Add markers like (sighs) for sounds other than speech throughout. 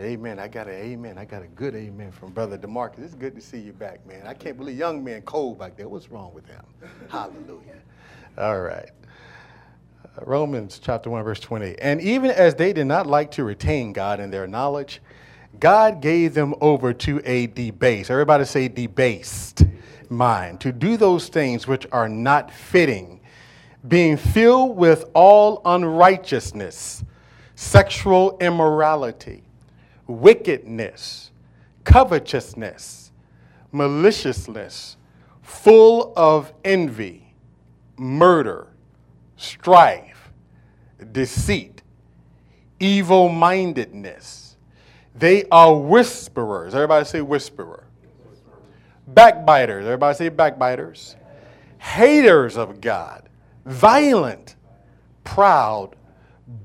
Amen. I got an amen. I got a good amen from Brother DeMarcus. It's good to see you back, man. I can't believe young man cold back there. What's wrong with him? (laughs) Hallelujah. All right. Uh, Romans chapter 1, verse 20. And even as they did not like to retain God in their knowledge, God gave them over to a debased, everybody say debased mind, to do those things which are not fitting, being filled with all unrighteousness, sexual immorality, wickedness, covetousness, maliciousness, full of envy, murder, strife, deceit, evil mindedness. They are whisperers. Everybody say whisperer. Backbiters. Everybody say backbiters. Haters of God. Violent, proud,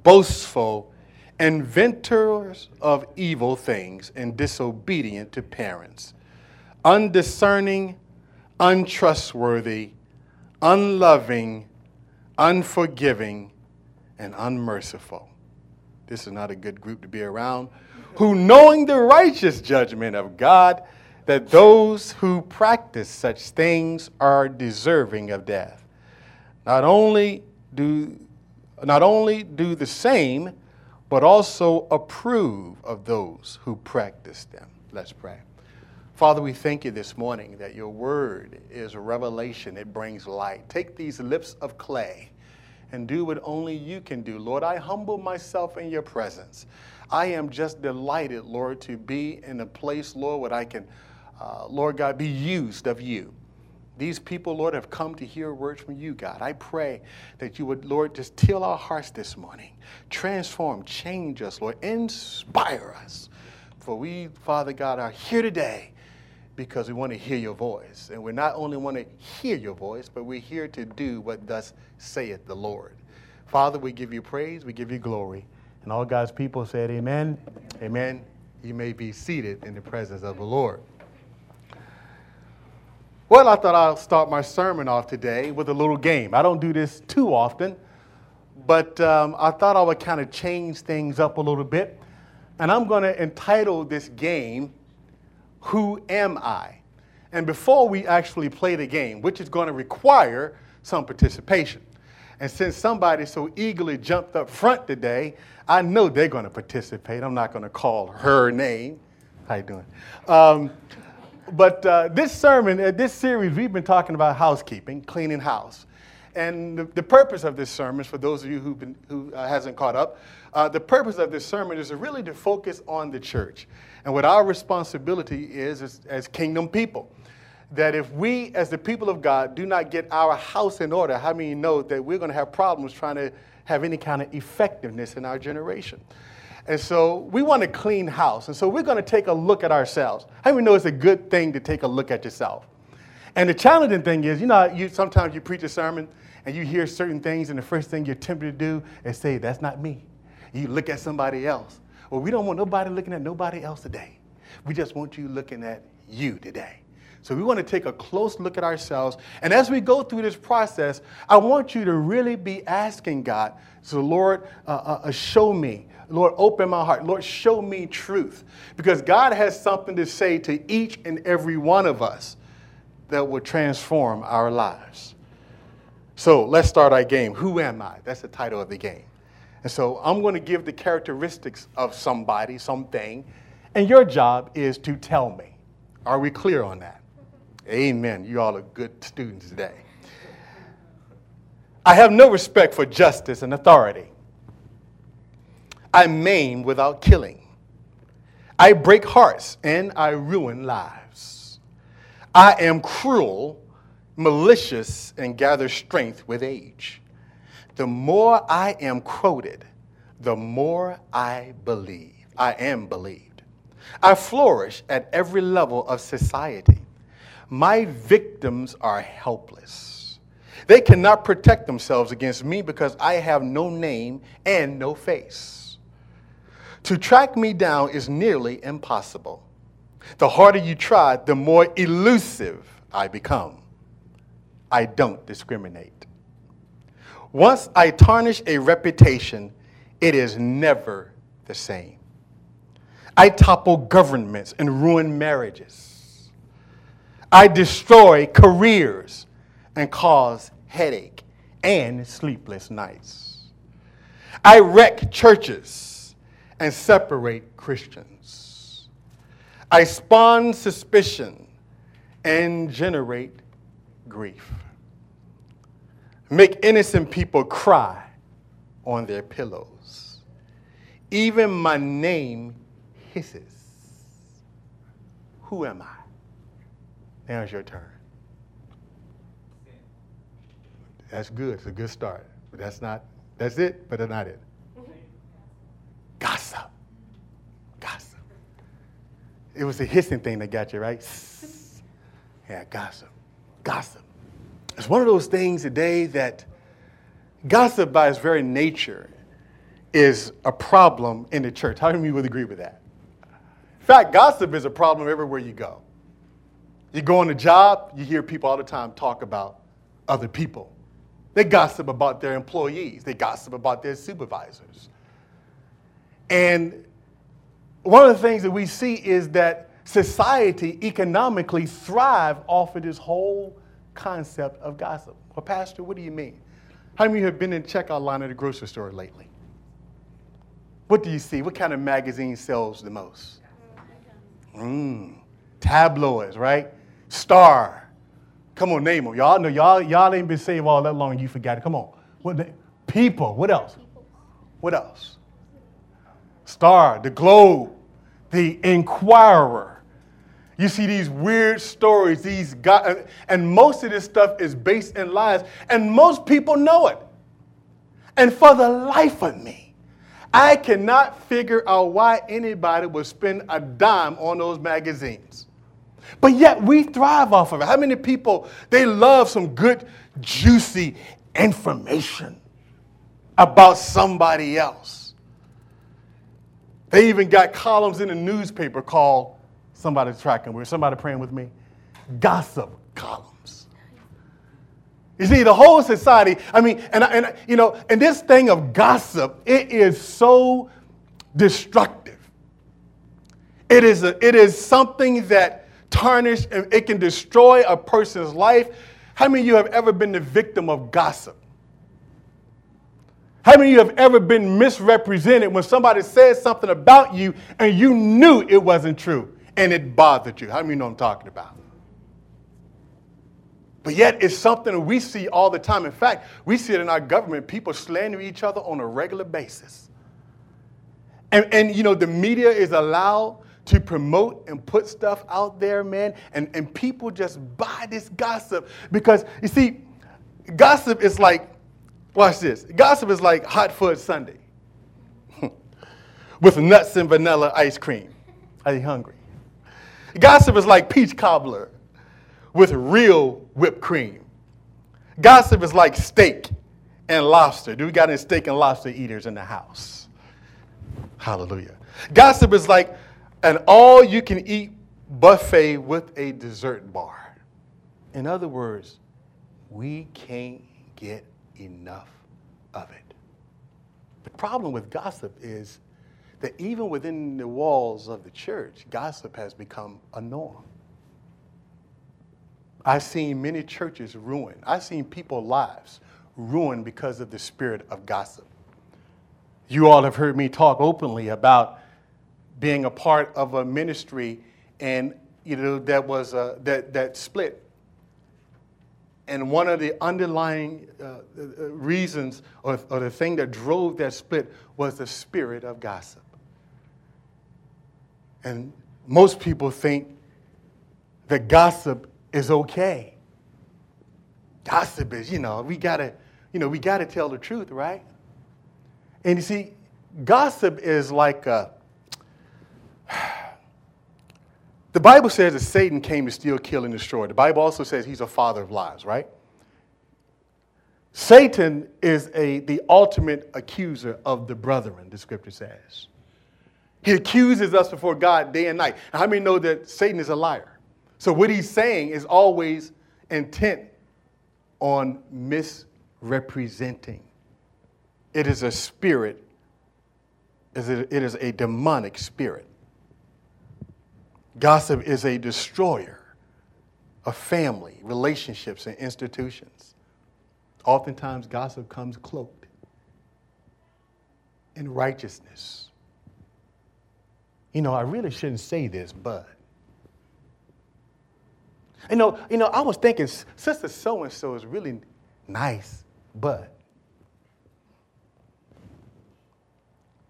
boastful, inventors of evil things, and disobedient to parents. Undiscerning, untrustworthy, unloving, unforgiving, and unmerciful. This is not a good group to be around. Who, knowing the righteous judgment of God, that those who practice such things are deserving of death. Not only do, not only do the same, but also approve of those who practice them. Let's pray. Father, we thank you this morning that your word is revelation, it brings light. Take these lips of clay and do what only you can do. Lord, I humble myself in your presence. I am just delighted, Lord, to be in a place, Lord, where I can, uh, Lord God, be used of you. These people, Lord, have come to hear words from you, God. I pray that you would, Lord, just till our hearts this morning. Transform, change us, Lord, inspire us. For we, Father God, are here today because we want to hear your voice. And we not only want to hear your voice, but we're here to do what thus saith the Lord. Father, we give you praise, we give you glory. And all God's people said, Amen. Amen. You may be seated in the presence of the Lord. Well, I thought I'll start my sermon off today with a little game. I don't do this too often, but um, I thought I would kind of change things up a little bit. And I'm going to entitle this game, Who Am I? And before we actually play the game, which is going to require some participation. And since somebody so eagerly jumped up front today, I know they're going to participate. I'm not going to call her name. How you doing? Um, but uh, this sermon, uh, this series, we've been talking about housekeeping, cleaning house. And the, the purpose of this sermon, for those of you who've been, who uh, hasn't caught up, uh, the purpose of this sermon is really to focus on the church and what our responsibility is as, as kingdom people. That if we, as the people of God, do not get our house in order, how many know that we're going to have problems trying to have any kind of effectiveness in our generation? And so we want a clean house. And so we're going to take a look at ourselves. How many know it's a good thing to take a look at yourself? And the challenging thing is, you know, you, sometimes you preach a sermon and you hear certain things, and the first thing you're tempted to do is say, That's not me. You look at somebody else. Well, we don't want nobody looking at nobody else today. We just want you looking at you today. So we want to take a close look at ourselves. And as we go through this process, I want you to really be asking God, so Lord, uh, uh, uh show me. Lord, open my heart. Lord, show me truth. Because God has something to say to each and every one of us that will transform our lives. So let's start our game. Who am I? That's the title of the game. And so I'm going to give the characteristics of somebody, something, and your job is to tell me. Are we clear on that? Amen. You all are good students today. I have no respect for justice and authority. I maim without killing. I break hearts and I ruin lives. I am cruel, malicious, and gather strength with age. The more I am quoted, the more I believe. I am believed. I flourish at every level of society. My victims are helpless. They cannot protect themselves against me because I have no name and no face. To track me down is nearly impossible. The harder you try, the more elusive I become. I don't discriminate. Once I tarnish a reputation, it is never the same. I topple governments and ruin marriages. I destroy careers and cause headache and sleepless nights. I wreck churches and separate Christians. I spawn suspicion and generate grief. Make innocent people cry on their pillows. Even my name hisses. Who am I? Now it's your turn. That's good. It's a good start. But that's not, that's it, but that's not it. Gossip. Gossip. It was the hissing thing that got you, right? Yeah, gossip. Gossip. It's one of those things today that gossip by its very nature is a problem in the church. How many of you would agree with that? In fact, gossip is a problem everywhere you go. You go on a job, you hear people all the time talk about other people. They gossip about their employees, they gossip about their supervisors. And one of the things that we see is that society economically thrive off of this whole concept of gossip. Well, Pastor, what do you mean? How many of you have been in checkout line at a grocery store lately? What do you see? What kind of magazine sells the most? Mm, tabloids, right? Star. Come on, name them. Y'all know y'all y'all ain't been saved all that long. You forgot it. Come on. What people? What else? What else? Star, the Globe, the Inquirer. You see these weird stories, these God, and most of this stuff is based in lies, and most people know it. And for the life of me, I cannot figure out why anybody would spend a dime on those magazines. But yet we thrive off of it. How many people, they love some good, juicy information about somebody else? They even got columns in the newspaper called somebody tracking with, somebody praying with me, gossip columns. You see, the whole society, I mean, and, and you know, and this thing of gossip, it is so destructive. It is, a, it is something that tarnish and it can destroy a person's life. How many of you have ever been the victim of gossip? How many of you have ever been misrepresented when somebody said something about you and you knew it wasn't true and it bothered you? How many of you know I'm talking about? But yet, it's something we see all the time. In fact, we see it in our government. People slander each other on a regular basis. And, and you know, the media is allowed to promote and put stuff out there, man. And, and people just buy this gossip because, you see, gossip is like, watch this. Gossip is like hot fudge sundae (laughs) with nuts and vanilla ice cream. Are you hungry? Gossip is like peach cobbler with real whipped cream. Gossip is like steak and lobster. Do we got any steak and lobster eaters in the house? Hallelujah. Gossip is like an all you can eat buffet with a dessert bar. In other words, we can't get enough of it. The problem with gossip is that even within the walls of the church, gossip has become a norm. I've seen many churches ruined. I've seen people's lives ruined because of the spirit of gossip. You all have heard me talk openly about being a part of a ministry and you know that was uh, that that split and one of the underlying uh, uh, reasons or, or the thing that drove that split was the spirit of gossip. And most people think that gossip is okay. Gossip is you know we gotta you know we gotta tell the truth right? And you see gossip is like a the Bible says that Satan came to steal, kill, and destroy. The Bible also says he's a father of lies, right? Satan is a, the ultimate accuser of the brethren, the scripture says. He accuses us before God day and night. how many know that Satan is a liar? So what he's saying is always intent on misrepresenting. It is a spirit, it is a demonic spirit. Gossip is a destroyer of family, relationships, and institutions. Oftentimes, gossip comes cloaked in righteousness. You know, I really shouldn't say this, but. You know, you know, I was thinking Sister So and so is really nice, but.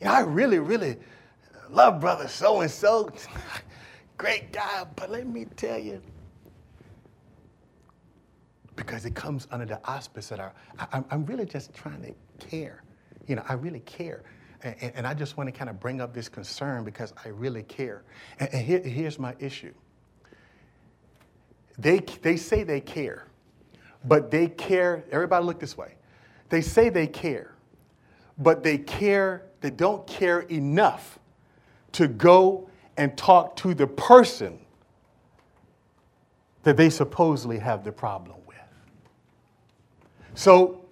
You know, I really, really love brother so and so. Great guy, but let me tell you, because it comes under the auspice that I, I, am really just trying to care. You know, I really care. And, and, I just want to kind of bring up this concern because I really care. And, and here, here's my issue. They, they say they care, but they care, everybody look this way. They say they care, but they care, they don't care enough to go and talk to the person that they supposedly have the problem with. So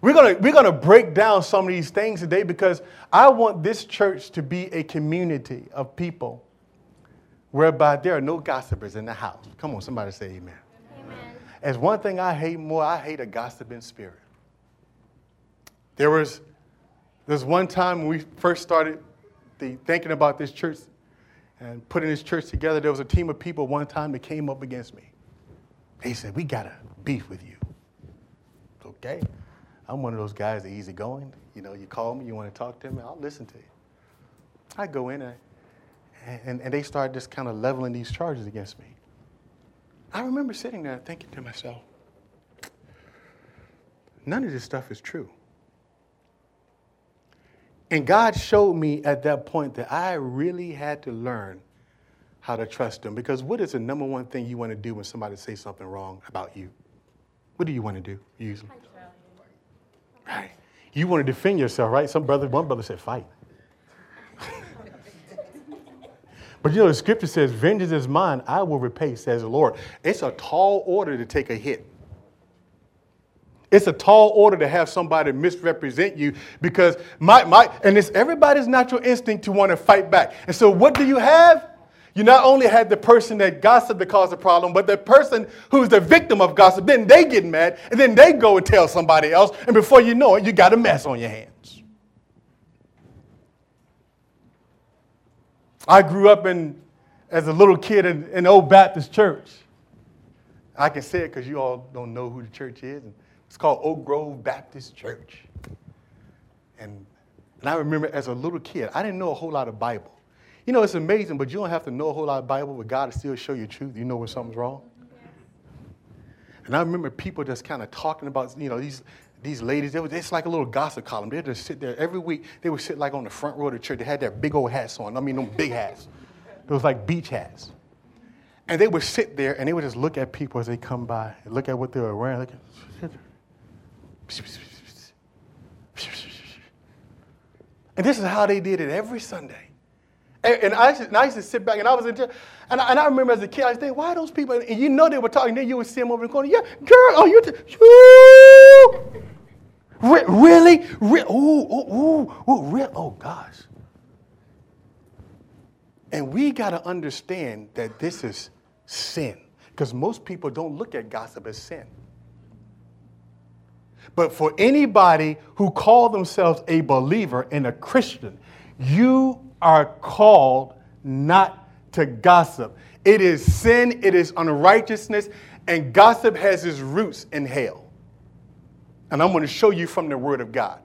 we're going we're gonna break down some of these things today because I want this church to be a community of people whereby there are no gossipers in the house. Come on, somebody say amen. amen. As one thing I hate more, I hate a gossiping spirit. There was, there's one time when we first started the, thinking about this church and putting this church together, there was a team of people one time that came up against me. They said, We got a beef with you. Okay. I'm one of those guys that easy going. You know, you call me, you want to talk to me, I'll listen to you. I go in and, and, and they start just kind of leveling these charges against me. I remember sitting there thinking to myself, none of this stuff is true. And God showed me at that point that I really had to learn how to trust Him. Because what is the number one thing you want to do when somebody says something wrong about you? What do you want to do usually? Right. You want to defend yourself, right? Some brother, one brother said, fight. (laughs) but you know, the scripture says, Vengeance is mine, I will repay, says the Lord. It's a tall order to take a hit. It's a tall order to have somebody misrepresent you because my, my and it's everybody's natural instinct to want to fight back. And so what do you have? You not only had the person that gossiped that caused the problem, but the person who's the victim of gossip, then they get mad, and then they go and tell somebody else, and before you know it, you got a mess on your hands. I grew up in as a little kid in an old Baptist church. I can say it because you all don't know who the church is. And it's called Oak Grove Baptist Church. And, and I remember as a little kid, I didn't know a whole lot of Bible. You know, it's amazing, but you don't have to know a whole lot of Bible, but God will still show you truth. You know when something's wrong. And I remember people just kind of talking about, you know, these, these ladies, they was, it's like a little gossip column. They'd just sit there every week. They would sit like on the front row of the church. They had their big old hats on. I mean, them big hats. Those like beach hats. And they would sit there and they would just look at people as they come by, look at what they were wearing. Look at, and this is how they did it every Sunday. And, and, I, and I used to sit back and I was in jail. And I, and I remember as a kid, I thinking, why those people? And you know they were talking. Then you would see them over the corner. Yeah, girl, oh, you, t- really? Re- ooh, ooh, ooh, ooh, re- oh, gosh. And we got to understand that this is sin because most people don't look at gossip as sin. But for anybody who call themselves a believer and a Christian, you are called not to gossip. It is sin, it is unrighteousness, and gossip has its roots in hell. And I'm going to show you from the Word of God.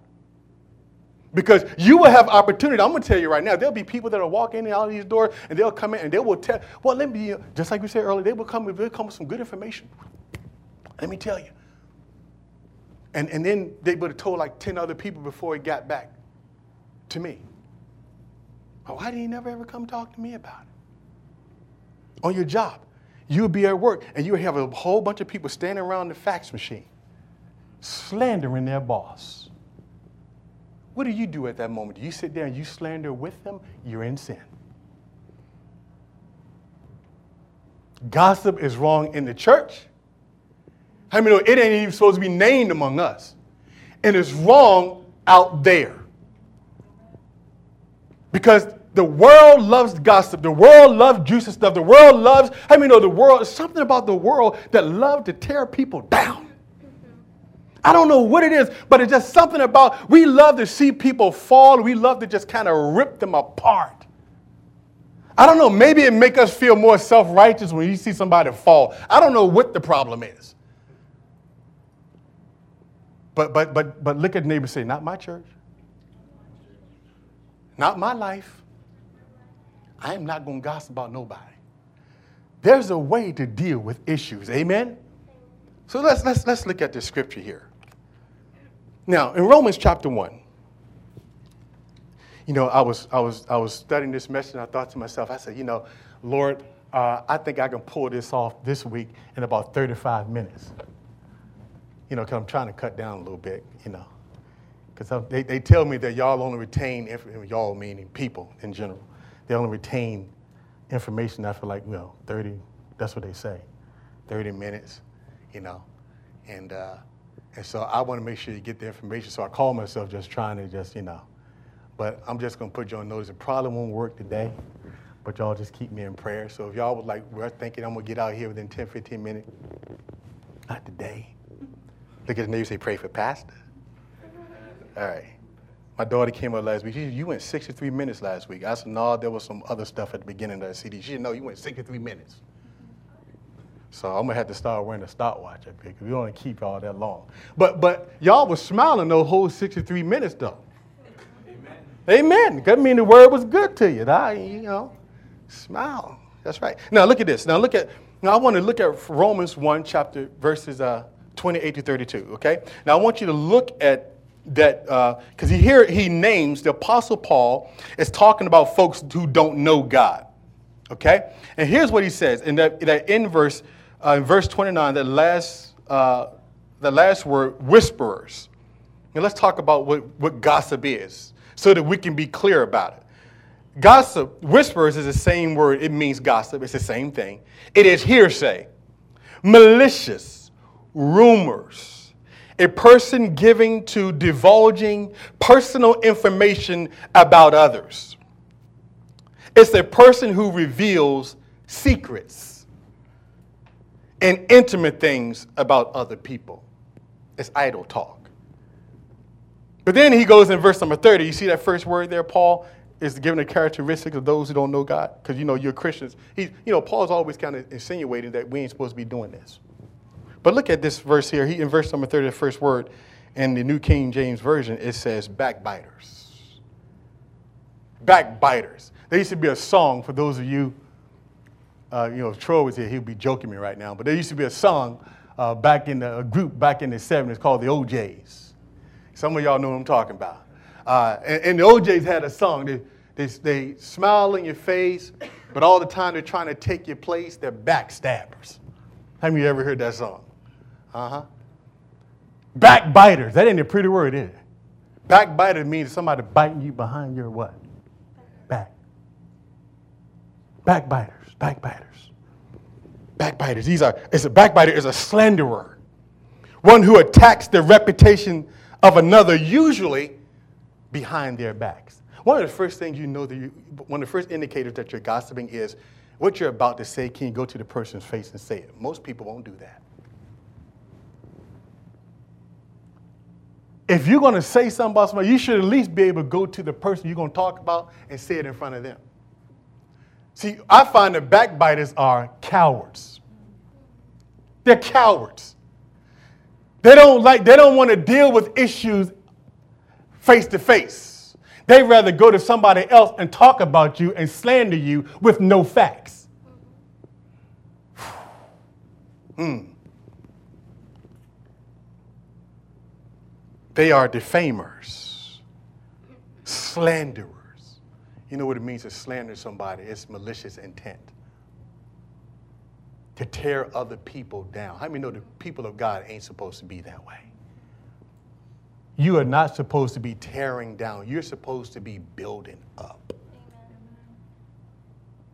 Because you will have opportunity. I'm going to tell you right now, there'll be people that will walk in out of these doors and they'll come in and they will tell, well, let me, just like we said earlier, they will come, they'll come with some good information. Let me tell you. And, and then they would have told like 10 other people before he got back to me. Oh, why did he never ever come talk to me about it? On your job, you would be at work and you would have a whole bunch of people standing around the fax machine slandering their boss. What do you do at that moment? Do you sit there and you slander with them? You're in sin. Gossip is wrong in the church. How many know it ain't even supposed to be named among us? And it's wrong out there. Because The world loves gossip. The world loves juicy stuff. The world loves, I mean, know the world, something about the world that love to tear people down. I don't know what it is, but it's just something about, we love to see people fall. We love to just kind of rip them apart. I don't know, maybe it make us feel more self-righteous when you see somebody fall. I don't know what the problem is. But but but but look at neighbor say, not my church. Not my life. I am not going to gossip about nobody. There's a way to deal with issues. Amen? So let's, let's, let's look at the scripture here. Now, in Romans chapter 1, you know, I was, I was, I was studying this message and I thought to myself, I said, you know, Lord, uh, I think I can pull this off this week in about 35 minutes. You know, because I'm trying to cut down a little bit, you know. Because they, they tell me that y'all only retain, y'all meaning people in general, they only retain information after like, you know, 30, that's what they say, 30 minutes, you know. And, uh, and so I want to make sure you get the information. So I call myself just trying to just, you know. But I'm just going to put you on notice. It probably won't work today, but y'all just keep me in prayer. So if y'all would like, we're thinking I'm going to get out here within 10, 15 minutes, not today. Look at the neighbor say, pray for pastor. All right. My daughter came up last week. She said, You went 63 minutes last week. I said, No, there was some other stuff at the beginning of the CD. She said, No, you went 63 minutes. So I'm gonna have to start wearing a stopwatch up here because we don't want to keep all that long. But but y'all was smiling those whole 63 minutes though. Amen. Amen. That mean the word was good to you. I, you know, smile. That's right. Now look at this. Now look at. Now I want to look at Romans 1 chapter verses uh, 28 to 32. Okay. Now I want you to look at that because uh, here he names the apostle paul is talking about folks who don't know god okay? And here's what he says in that, that in verse uh, in verse 29 the last uh, the last word whisperers. And let's talk about what, what gossip is so that we can be clear about it. Gossip whisperers is the same word. It means gossip. It's the same thing. It is hearsay. Malicious rumors a person giving to divulging personal information about others. It's a person who reveals secrets and intimate things about other people. It's idle talk. But then he goes in verse number 30. You see that first word there, Paul? is given the characteristics of those who don't know God. Because you know, you're Christians. He, you know, Paul's always kind of insinuating that we ain't supposed to be doing this. But look at this verse here. He, in verse number 30, the first word in the New King James Version, it says backbiters. Backbiters. There used to be a song for those of you, uh, you know, if Troy was here, he'd be joking me right now. But there used to be a song uh, back in the, a group back in the 70s called the O'Jays. Some of y'all know what I'm talking about. Uh, and, and, the O'Jays had a song. They, they, they smile in your face, but all the time they're trying to take your place. They're backstabbers. Of you ever heard that song? Uh huh. Backbiters. That ain't a pretty word, is it? Backbiter means somebody biting you behind your what? Back. Backbiters. Backbiters. Backbiters. These are. It's a backbiter is a slanderer, one who attacks the reputation of another, usually behind their backs. One of the first things you know that you, one of the first indicators that you're gossiping is what you're about to say. Can you go to the person's face and say it? Most people won't do that. If you're going to say something about somebody, you should at least be able to go to the person you're going to talk about and say it in front of them. See, I find that backbiters are cowards. They're cowards. They don't like, they don't want to deal with issues face to face. They'd rather go to somebody else and talk about you and slander you with no facts. (sighs) Hmm. They are defamers, slanderers. You know what it means to slander somebody? It's malicious intent. To tear other people down. How many know the people of God ain't supposed to be that way? You are not supposed to be tearing down. You're supposed to be building up.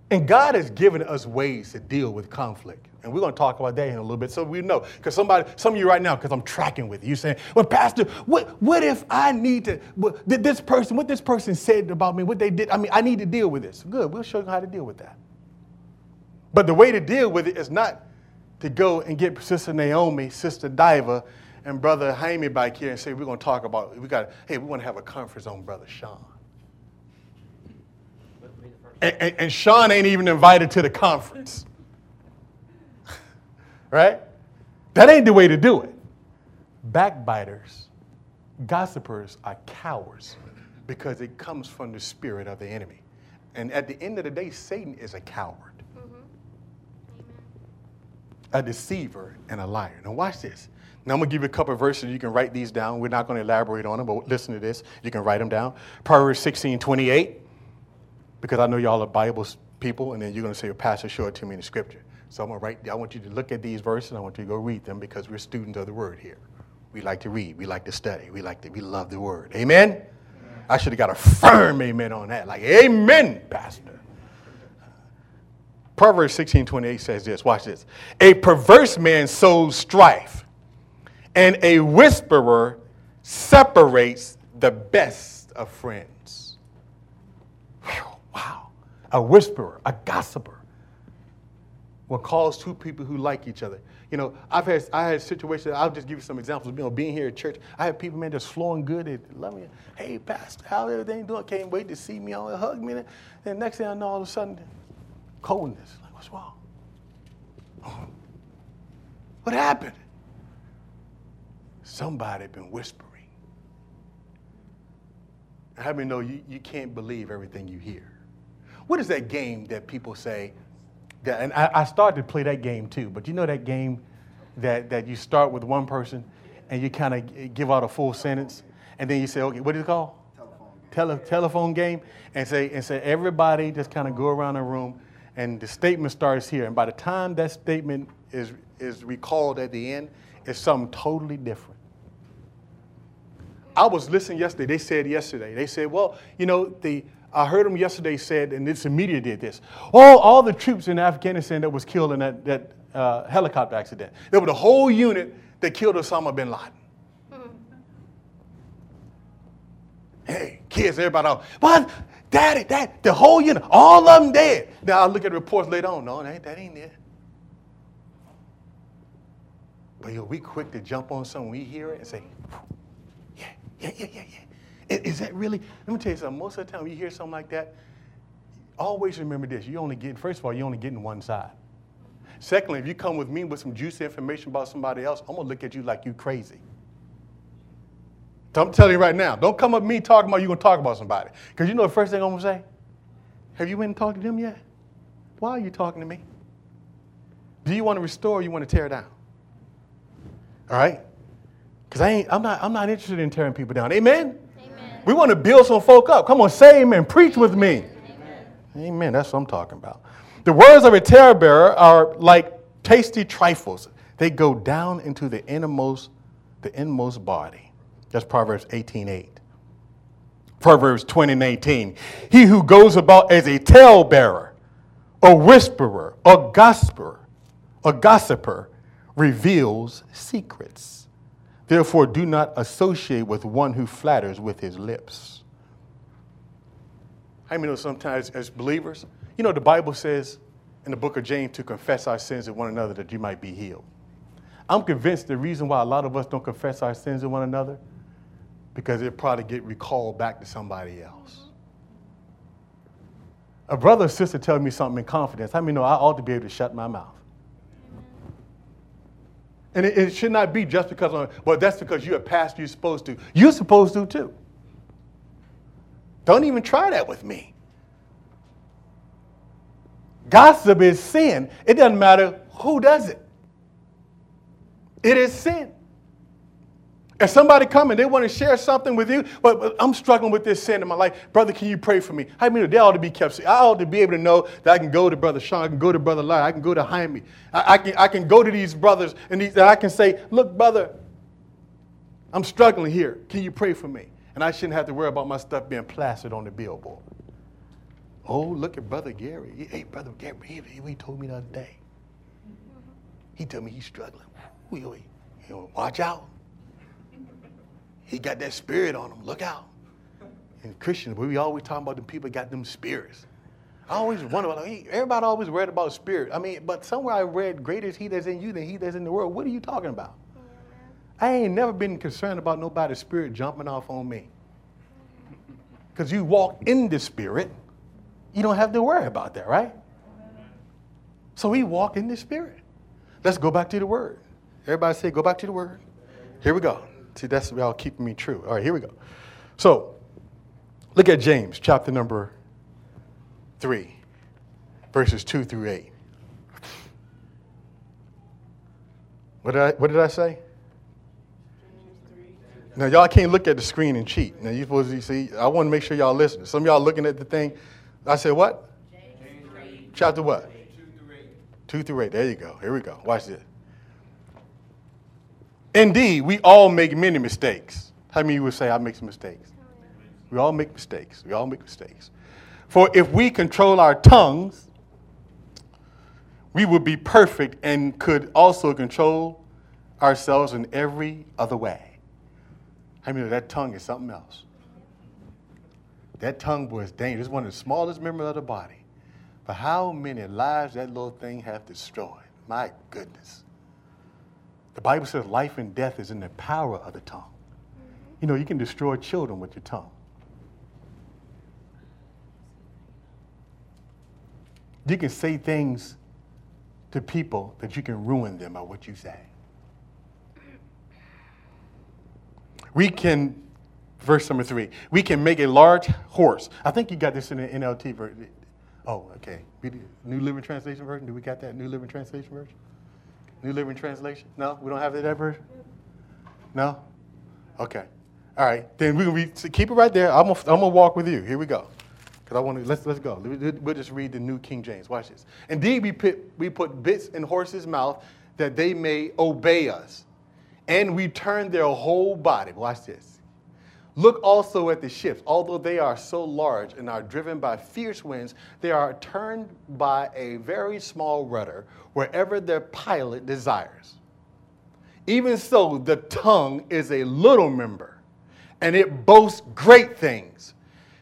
And God has given us ways to deal with conflict. And we're going to talk about that in a little bit so we know. Because somebody, some of you right now, because I'm tracking with you, saying, well, Pastor, what, what if I need to, what, this person, what this person said about me, what they did, I mean, I need to deal with this. Good, we'll show you how to deal with that. But the way to deal with it is not to go and get Sister Naomi, Sister Diva, and Brother Jaime back here and say, we're going to talk about, we got, hey, we want to have a conference on Brother Sean. And, and, and Sean ain't even invited to the conference. (laughs) right? That ain't the way to do it. Backbiters, gossipers are cowards because it comes from the spirit of the enemy. And at the end of the day, Satan is a coward, mm-hmm. a deceiver, and a liar. Now, watch this. Now, I'm going to give you a couple of verses. You can write these down. We're not going to elaborate on them, but listen to this. You can write them down. Proverbs 16 28 because I know y'all are Bible people, and then you're going to say, well, Pastor, show it to me in the scripture. So I'm going to write, I want you to look at these verses, I want you to go read them because we're students of the word here. We like to read, we like to study, we like to, we love the word. Amen? amen. I should have got a firm amen on that. Like, amen, Pastor. Proverbs 16 28 says this. Watch this. A perverse man sows strife, and a whisperer separates the best of friends. Whew. Wow. A whisperer, a gossiper will cause two people who like each other. You know, I've had I had situations. I'll just give you some examples. You know, being here at church, I have people man just flowing good. They love me. Hey, pastor, how everything doing? Can't wait to see me and hug me. And next thing I know, all of a sudden, coldness. Like, what's wrong? Oh, what happened? Somebody been whispering. How many know you, you can't believe everything you hear? What is that game that people say? That, and I, I started to play that game too, but you know that game that, that you start with one person and you kind of give out a full sentence, and then you say, okay, what is it called? Telephone game. Tele, telephone game, and say, and say everybody just kind of go around the room, and the statement starts here, and by the time that statement is, is recalled at the end, it's something totally different. I was listening yesterday. They said yesterday. They said, well, you know, the I heard them yesterday said, and this media did this. All, all the troops in Afghanistan that was killed in that, that uh, helicopter accident. There were the whole unit that killed Osama bin Laden. Hey, kids, everybody else. What? Daddy, that the whole unit, all of them dead. Now I look at reports later on. No, that ain't, that ain't it. But yo, we quick to jump on something we hear it and say, yeah, yeah, yeah, yeah, yeah. Is that really? Let me tell you something. Most of the time when you hear something like that, always remember this. You only get, first of all, you only getting one side. Secondly, if you come with me with some juicy information about somebody else, I'm gonna look at you like you crazy. So I'm telling you right now, don't come up me talking about you gonna talk about somebody. Because you know the first thing I'm gonna say? Have you went and talked to them yet? Why are you talking to me? Do you want to restore or you want to tear down? All right? Because I ain't, I'm not, I'm not interested in tearing people down. Amen? We want to build some folk up. Come on, say amen. Preach with me. Amen. amen. That's what I'm talking about. The words of a talebearer are like tasty trifles. They go down into the innermost, the inmost body. That's Proverbs 18:8. Proverbs 20:19. He who goes about as a talebearer, a whisperer, a gossiper, a gossiper, reveals secrets. Therefore, do not associate with one who flatters with his lips. I mean, know sometimes as believers, you know, the Bible says in the book of James to confess our sins to one another that you might be healed. I'm convinced the reason why a lot of us don't confess our sins to one another because it probably get recalled back to somebody else. A brother or sister telling me something in confidence, I mean, no, I ought to be able to shut my mouth. And it, it should not be just because, of, well, that's because you're a pastor, you're supposed to. You're supposed to too. Don't even try that with me. Gossip is sin. It doesn't matter who does it. It is sin. If somebody come and they want to share something with you, but, but, I'm struggling with this sin in my life, brother, can you pray for me? I mean, they ought to be kept. I ought to be able to know that I can go to brother Sean, I can go to brother Larry, I can go to Jaime, I, I, can, I can go to these brothers and, these, and I can say, look, brother, I'm struggling here. Can you pray for me? And I shouldn't have to worry about my stuff being plastered on the billboard. Oh, look at Brother Gary. Hey, Brother Gary, he, told me the other day. He told me he's struggling. Watch out. He got that spirit on him. Look out. And Christians, we always talking about the people got them spirits. I always wonder, like, everybody always read about spirit. I mean, but somewhere I read, greater is he that's in you than he that's in the world. What are you talking about? I ain't never been concerned about nobody's spirit jumping off on me. Because you walk in the spirit, you don't have to worry about that, right? So we walk in the spirit. Let's go back to the word. Everybody say, go back to the word. Here we go. See, that's y'all keeping me true. All right, here we go. So, look at James, chapter number 3, verses 2 through 8. What did I, what did I say? Now, y'all can't look at the screen and cheat. Now, you supposed to see, I want to make sure y'all listen. Some of y'all looking at the thing. I said, what? James Chapter what? 2 through 8. 2 through 8. There you go. Here we go. Watch this. Indeed, we all make many mistakes. How many of you would say I make some mistakes? We all make mistakes. We all make mistakes. For if we control our tongues, we would be perfect and could also control ourselves in every other way. I mean, that tongue is something else. That tongue was dangerous. It's one of the smallest members of the body. But how many lives that little thing have destroyed? My goodness. The Bible says life and death is in the power of the tongue. You know, you can destroy children with your tongue. You can say things to people that you can ruin them by what you say. We can, verse number three, we can make a large horse. I think you got this in the NLT version. Oh, okay. New Living Translation version. Do we got that New Living Translation version? New Living Translation? No, we don't have that version. No. Okay. All right. Then we we keep it right there. I'm gonna, I'm gonna walk with you. Here we go. Because I want to, let's, let's go. We'll just read the New King James. Watch this. Indeed, we put, we put bits in horses' mouth that they may obey us. And we turn their whole body. Watch this. Look also at the ships. Although they are so large and are driven by fierce winds, they are turned by a very small rudder wherever their pilot desires. Even so, the tongue is a little member, and it boasts great things.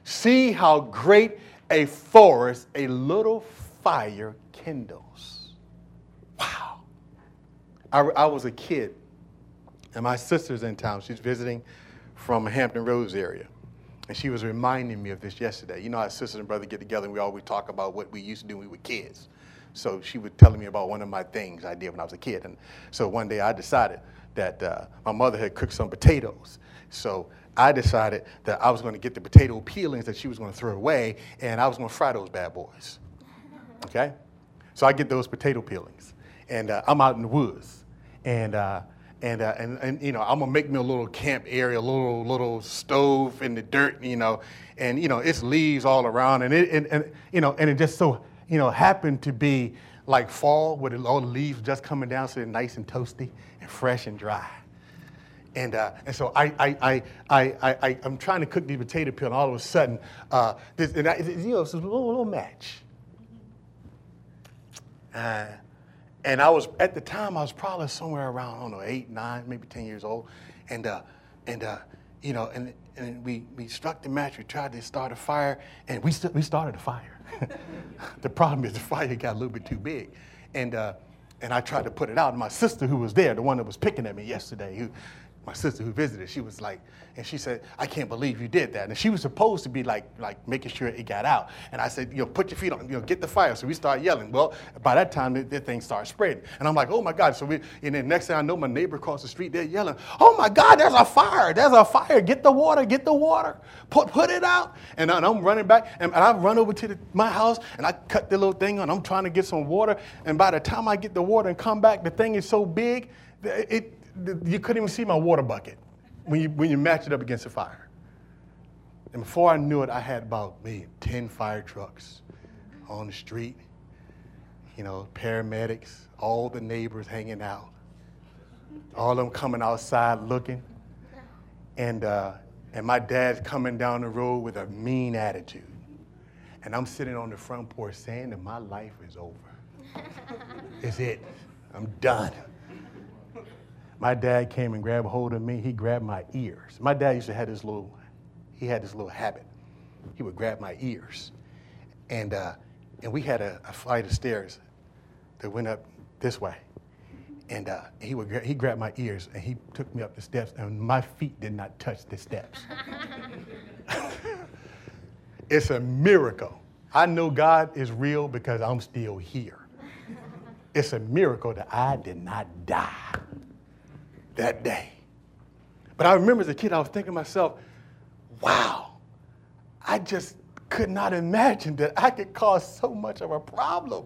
See how great a forest a little fire kindles. Wow. I, I was a kid, and my sister's in town. She's visiting from Hampton Roads area. And she was reminding me of this yesterday. You know how sisters and brothers get together and we always talk about what we used to do when we were kids. So she was telling me about one of my things I did when I was a kid. And so one day I decided that uh, my mother had cooked some potatoes. So I decided that I was going to get the potato peelings that she was going to throw away, and I was going to fry those bad boys. Okay? So I get those potato peelings, and uh, I'm out in the woods, and, uh, and, uh, and, and, you know, I'm to make me a little camp area, a little, little stove in the dirt, you know, and, you know, it's leaves all around, and, it, and, and you know, and it just so, you know, happened to be like fall with all the leaves just coming down so they're nice and toasty and fresh and dry. And, uh, and so I, I, I, I, I, I'm trying to cook the potato peel, and all of a sudden, uh, this, and I, you know, it's a little, little match. Uh, and I was, at the time, I was probably somewhere around, I don't know, eight, nine, maybe 10 years old. And, uh, and uh, you know, and, and we, we struck the match, we tried to start a fire, and we, st- we started a fire. (laughs) the problem is the fire got a little bit too big. And, uh, and I tried to put it out. And my sister, who was there, the one that was picking at me yesterday, who, my sister who visited, she was like, and she said, I can't believe you did that. And she was supposed to be like, like making sure it got out. And I said, you know, put your feet on, you know, get the fire. So we start yelling. Well, by that time, the, the thing started spreading. And I'm like, oh my God. So we, and then next thing I know, my neighbor across the street, they're yelling, oh my God, there's a fire. There's a fire. Get the water, get the water. Put, put it out. And, and I'm running back and, and I run over to the, my house and I cut the little thing on. I'm trying to get some water. And by the time I get the water and come back, the thing is so big, it, you couldn't even see my water bucket when you, when you match it up against a fire. And before I knew it, I had about maybe 10 fire trucks on the street, you know, paramedics, all the neighbors hanging out, all of them coming outside looking. And, uh, and my dad's coming down the road with a mean attitude. And I'm sitting on the front porch saying that my life is over. (laughs) it's it. I'm done. My dad came and grabbed hold of me. He grabbed my ears. My dad used to have this little, he had this little habit. He would grab my ears. And, uh, and we had a, a flight of stairs that went up this way. And uh, he, would, he grabbed my ears and he took me up the steps, and my feet did not touch the steps. (laughs) it's a miracle. I know God is real because I'm still here. It's a miracle that I did not die that day. But I remember as a kid, I was thinking to myself, wow, I just could not imagine that I could cause so much of a problem.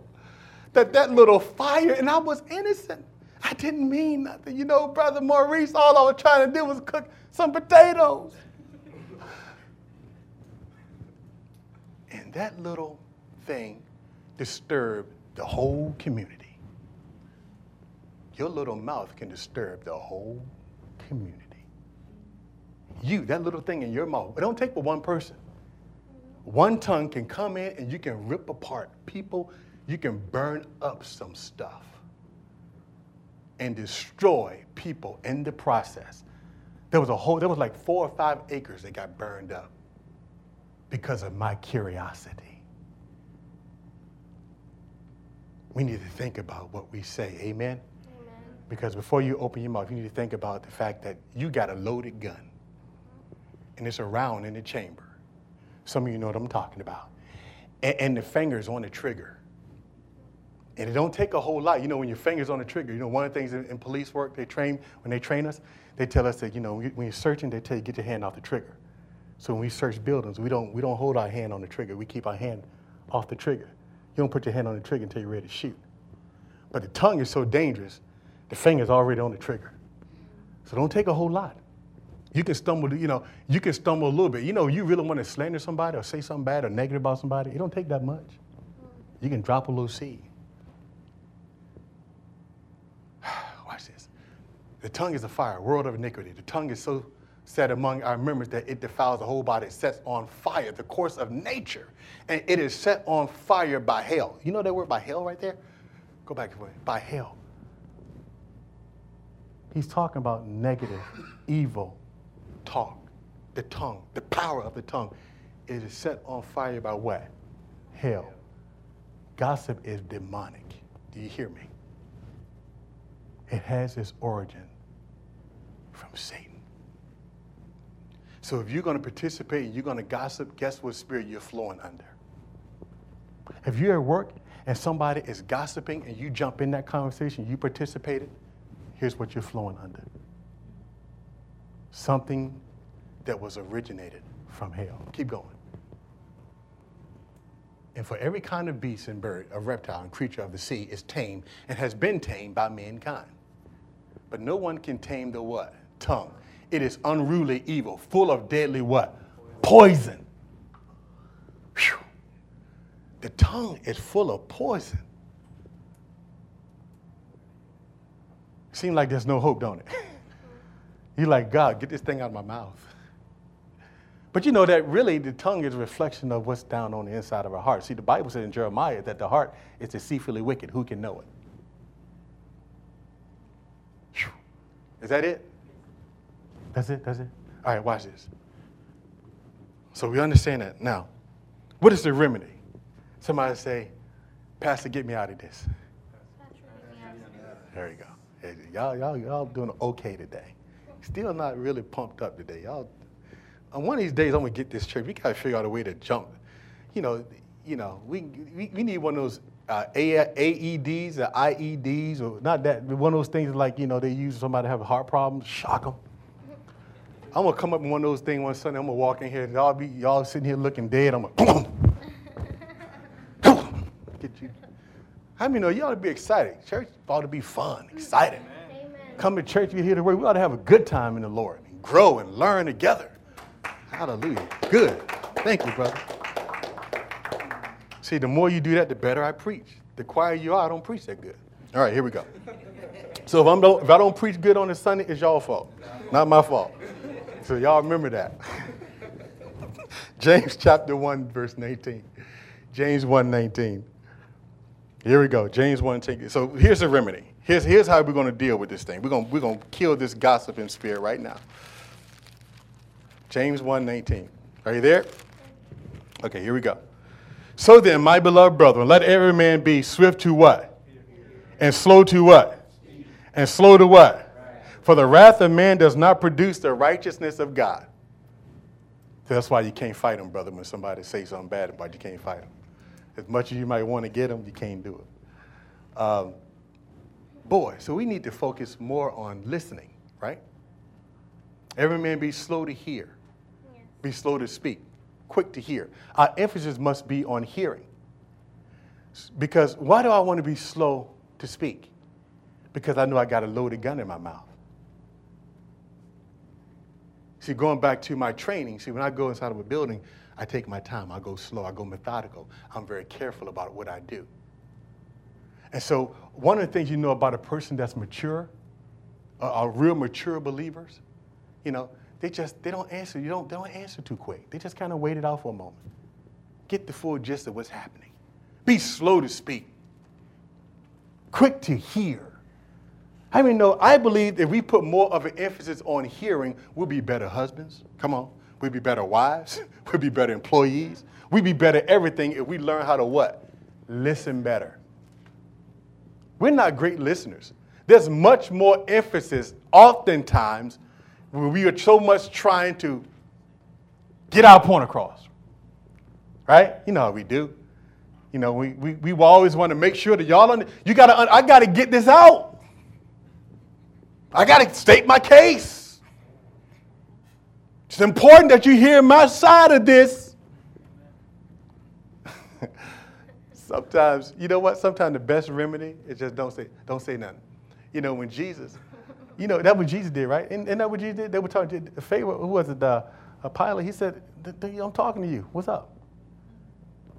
That that little fire, and I was innocent. I didn't mean nothing. You know, Brother Maurice, all I was trying to do was cook some potatoes. and that little thing disturbed the whole community. Your little mouth can disturb the whole community. You, that little thing in your mouth, it don't take but one person. One tongue can come in and you can rip apart people, you can burn up some stuff and destroy people in the process. There was a whole, there was like four or five acres that got burned up because of my curiosity. We need to think about what we say. Amen? Because before you open your mouth, you need to think about the fact that you got a loaded gun and it's around in the chamber. Some of you know what I'm talking about. And, and the finger's on the trigger. And it don't take a whole lot. You know, when your finger's on the trigger, you know, one of the things in, in police work, they train, when they train us, they tell us that, you know, when you're searching, they tell you, get your hand off the trigger. So when we search buildings, we don't, we don't hold our hand on the trigger. We keep our hand off the trigger. You don't put your hand on the trigger until you're ready to shoot. But the tongue is so dangerous, the finger's already on the trigger. So don't take a whole lot. You can stumble, you know, you can stumble a little bit. You know, you really want to slander somebody or say something bad or negative about somebody, it don't take that much. You can drop a little seed. (sighs) Watch this. The tongue is a fire, world of iniquity. The tongue is so set among our members that it defiles the whole body. It sets on fire the course of nature. And it is set on fire by hell. You know that word by hell right there? Go back to it. By hell. He's talking about negative, evil talk. The tongue, the power of the tongue. It is set on fire by what? Hell. Gossip is demonic. Do you hear me? It has its origin from Satan. So if you're going to participate and you're going to gossip, guess what spirit you're flowing under? If you're at work and somebody is gossiping and you jump in that conversation, you participated, here's what you're flowing under something that was originated from hell. Keep going. And for every kind of beast and bird, a reptile and creature of the sea is tamed and has been tamed by mankind. But no one can tame the what? Tongue. It is unruly evil, full of deadly what? Poison. The tongue is full of poison. Seems like there's no hope, don't it? You're like, God, get this thing out of my mouth. But you know that really the tongue is a reflection of what's down on the inside of our heart. See, the Bible says in Jeremiah that the heart is deceitfully wicked. Who can know it? Whew. Is that it? That's it? That's it? All right, watch this. So we understand that. Now, what is the remedy? Somebody say, Pastor, get me out of this. There you go. Y'all, y'all, y'all doing okay today. Still not really pumped up today. Y'all, on one of these days, I'm gonna get this church. We gotta figure out a way to jump. You know, you know, we we, we need one of those uh, AEDs or IEDs or not that one of those things like you know they use somebody have heart problems, shock them. I'm gonna come up with one of those things one Sunday. I'm gonna walk in here, y'all be y'all sitting here looking dead. I'm gonna get you. How many know you ought to be excited? Church ought to be fun, exciting. Amen. Come to church, you hear the word. We ought to have a good time in the Lord and grow and learn together. Hallelujah. Good. Thank you, brother. See, the more you do that, the better I preach. The quieter you are, I don't preach that good. All right, here we go. So if, I'm if I don't preach good on a Sunday, it's y'all fault, not my fault. So y'all remember that. (laughs) James chapter 1, verse 19. James 1:19. Here we go. James 1 take So here's the remedy. Here's, here's how we're going to deal with this thing. We're going we're to kill this gossiping spirit right now. James 1:19. Are you there? Okay, here we go. So then, my beloved brethren, let every man be swift to what? And slow to what? And slow to what? For the wrath of man does not produce the righteousness of God. That's why you can't fight them, brother, when somebody says something bad about you, can't fight them. As much as you might want to get them, you can't do it. Um, boy, so we need to focus more on listening, right? Every man be slow to hear, yes. be slow to speak, quick to hear. Our emphasis must be on hearing. Because why do I want to be slow to speak? Because I know I got a loaded gun in my mouth. See, going back to my training, see, when I go inside of a building, I take my time. I go slow. I go methodical. I'm very careful about what I do. And so, one of the things you know about a person that's mature, uh, real mature believers, you know, they just they don't answer. You don't they don't answer too quick. They just kind of wait it out for a moment. Get the full gist of what's happening. Be slow to speak. Quick to hear. I mean, no, I believe if we put more of an emphasis on hearing, we'll be better husbands. Come on. We'll be better wives. (laughs) We'd be better employees. We'd be better everything if we learn how to what? Listen better. We're not great listeners. There's much more emphasis, oftentimes, when we are so much trying to get our point across. Right? You know how we do. You know, we, we, we always want to make sure that y'all, under, you got to, I got to get this out. I got to state my case. It's important that you hear my side of this. (laughs) Sometimes, you know what? Sometimes the best remedy is just don't say, don't say nothing. You know, when Jesus, you know, that's what Jesus did, right? And that what Jesus did? They were talking to Pharaoh, who was it, a uh, Pilate. He said, I'm talking to you. What's up?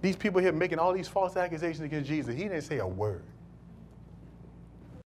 These people here making all these false accusations against Jesus. He didn't say a word.